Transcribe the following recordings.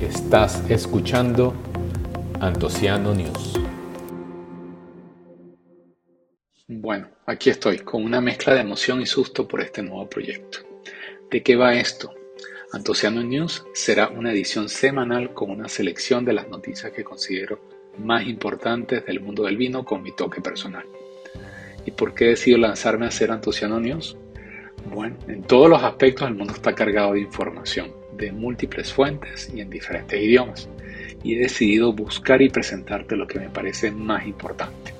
Estás escuchando Antociano News. Bueno, aquí estoy con una mezcla de emoción y susto por este nuevo proyecto. ¿De qué va esto? Antociano News será una edición semanal con una selección de las noticias que considero más importantes del mundo del vino con mi toque personal. ¿Y por qué he decidido lanzarme a hacer Antociano News? Bueno, en todos los aspectos el mundo está cargado de información, de múltiples fuentes y en diferentes idiomas. Y he decidido buscar y presentarte lo que me parece más importante.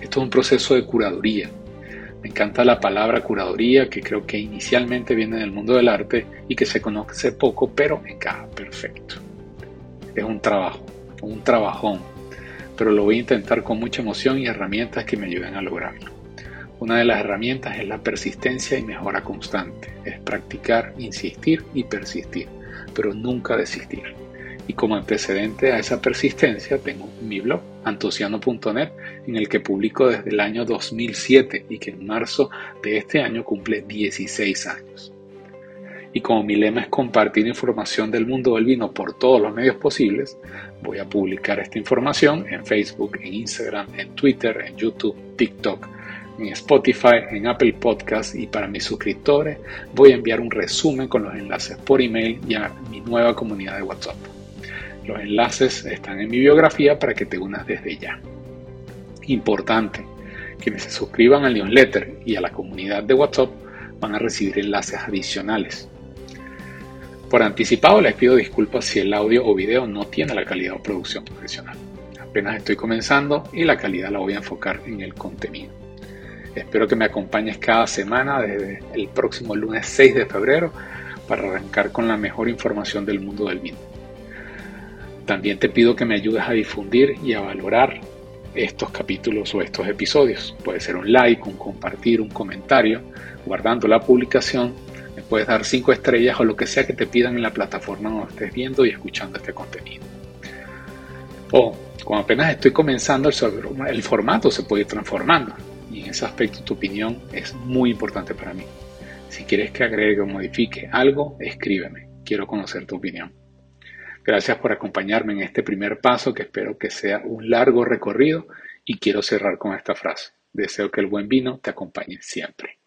Esto es un proceso de curaduría. Me encanta la palabra curaduría que creo que inicialmente viene del mundo del arte y que se conoce poco pero encaja perfecto. Es un trabajo, un trabajón, pero lo voy a intentar con mucha emoción y herramientas que me ayuden a lograrlo. Una de las herramientas es la persistencia y mejora constante. Es practicar, insistir y persistir, pero nunca desistir. Y como antecedente a esa persistencia tengo mi blog, antociano.net, en el que publico desde el año 2007 y que en marzo de este año cumple 16 años. Y como mi lema es compartir información del mundo del vino por todos los medios posibles, voy a publicar esta información en Facebook, en Instagram, en Twitter, en YouTube, TikTok, en Spotify, en Apple Podcast y para mis suscriptores voy a enviar un resumen con los enlaces por email y a mi nueva comunidad de WhatsApp. Los enlaces están en mi biografía para que te unas desde ya. Importante, quienes se suscriban al newsletter y a la comunidad de WhatsApp van a recibir enlaces adicionales. Por anticipado les pido disculpas si el audio o video no tiene la calidad o producción profesional. Apenas estoy comenzando y la calidad la voy a enfocar en el contenido. Espero que me acompañes cada semana desde el próximo lunes 6 de febrero para arrancar con la mejor información del mundo del vino. También te pido que me ayudes a difundir y a valorar estos capítulos o estos episodios. Puede ser un like, un compartir, un comentario, guardando la publicación. Me puedes dar 5 estrellas o lo que sea que te pidan en la plataforma donde estés viendo y escuchando este contenido. O, como apenas estoy comenzando, el, formato se puede ir transformando ese aspecto tu opinión es muy importante para mí. Si quieres que agregue o modifique algo, escríbeme. Quiero conocer tu opinión. Gracias por acompañarme en este primer paso que espero que sea un largo recorrido y quiero cerrar con esta frase. Deseo que el buen vino te acompañe siempre.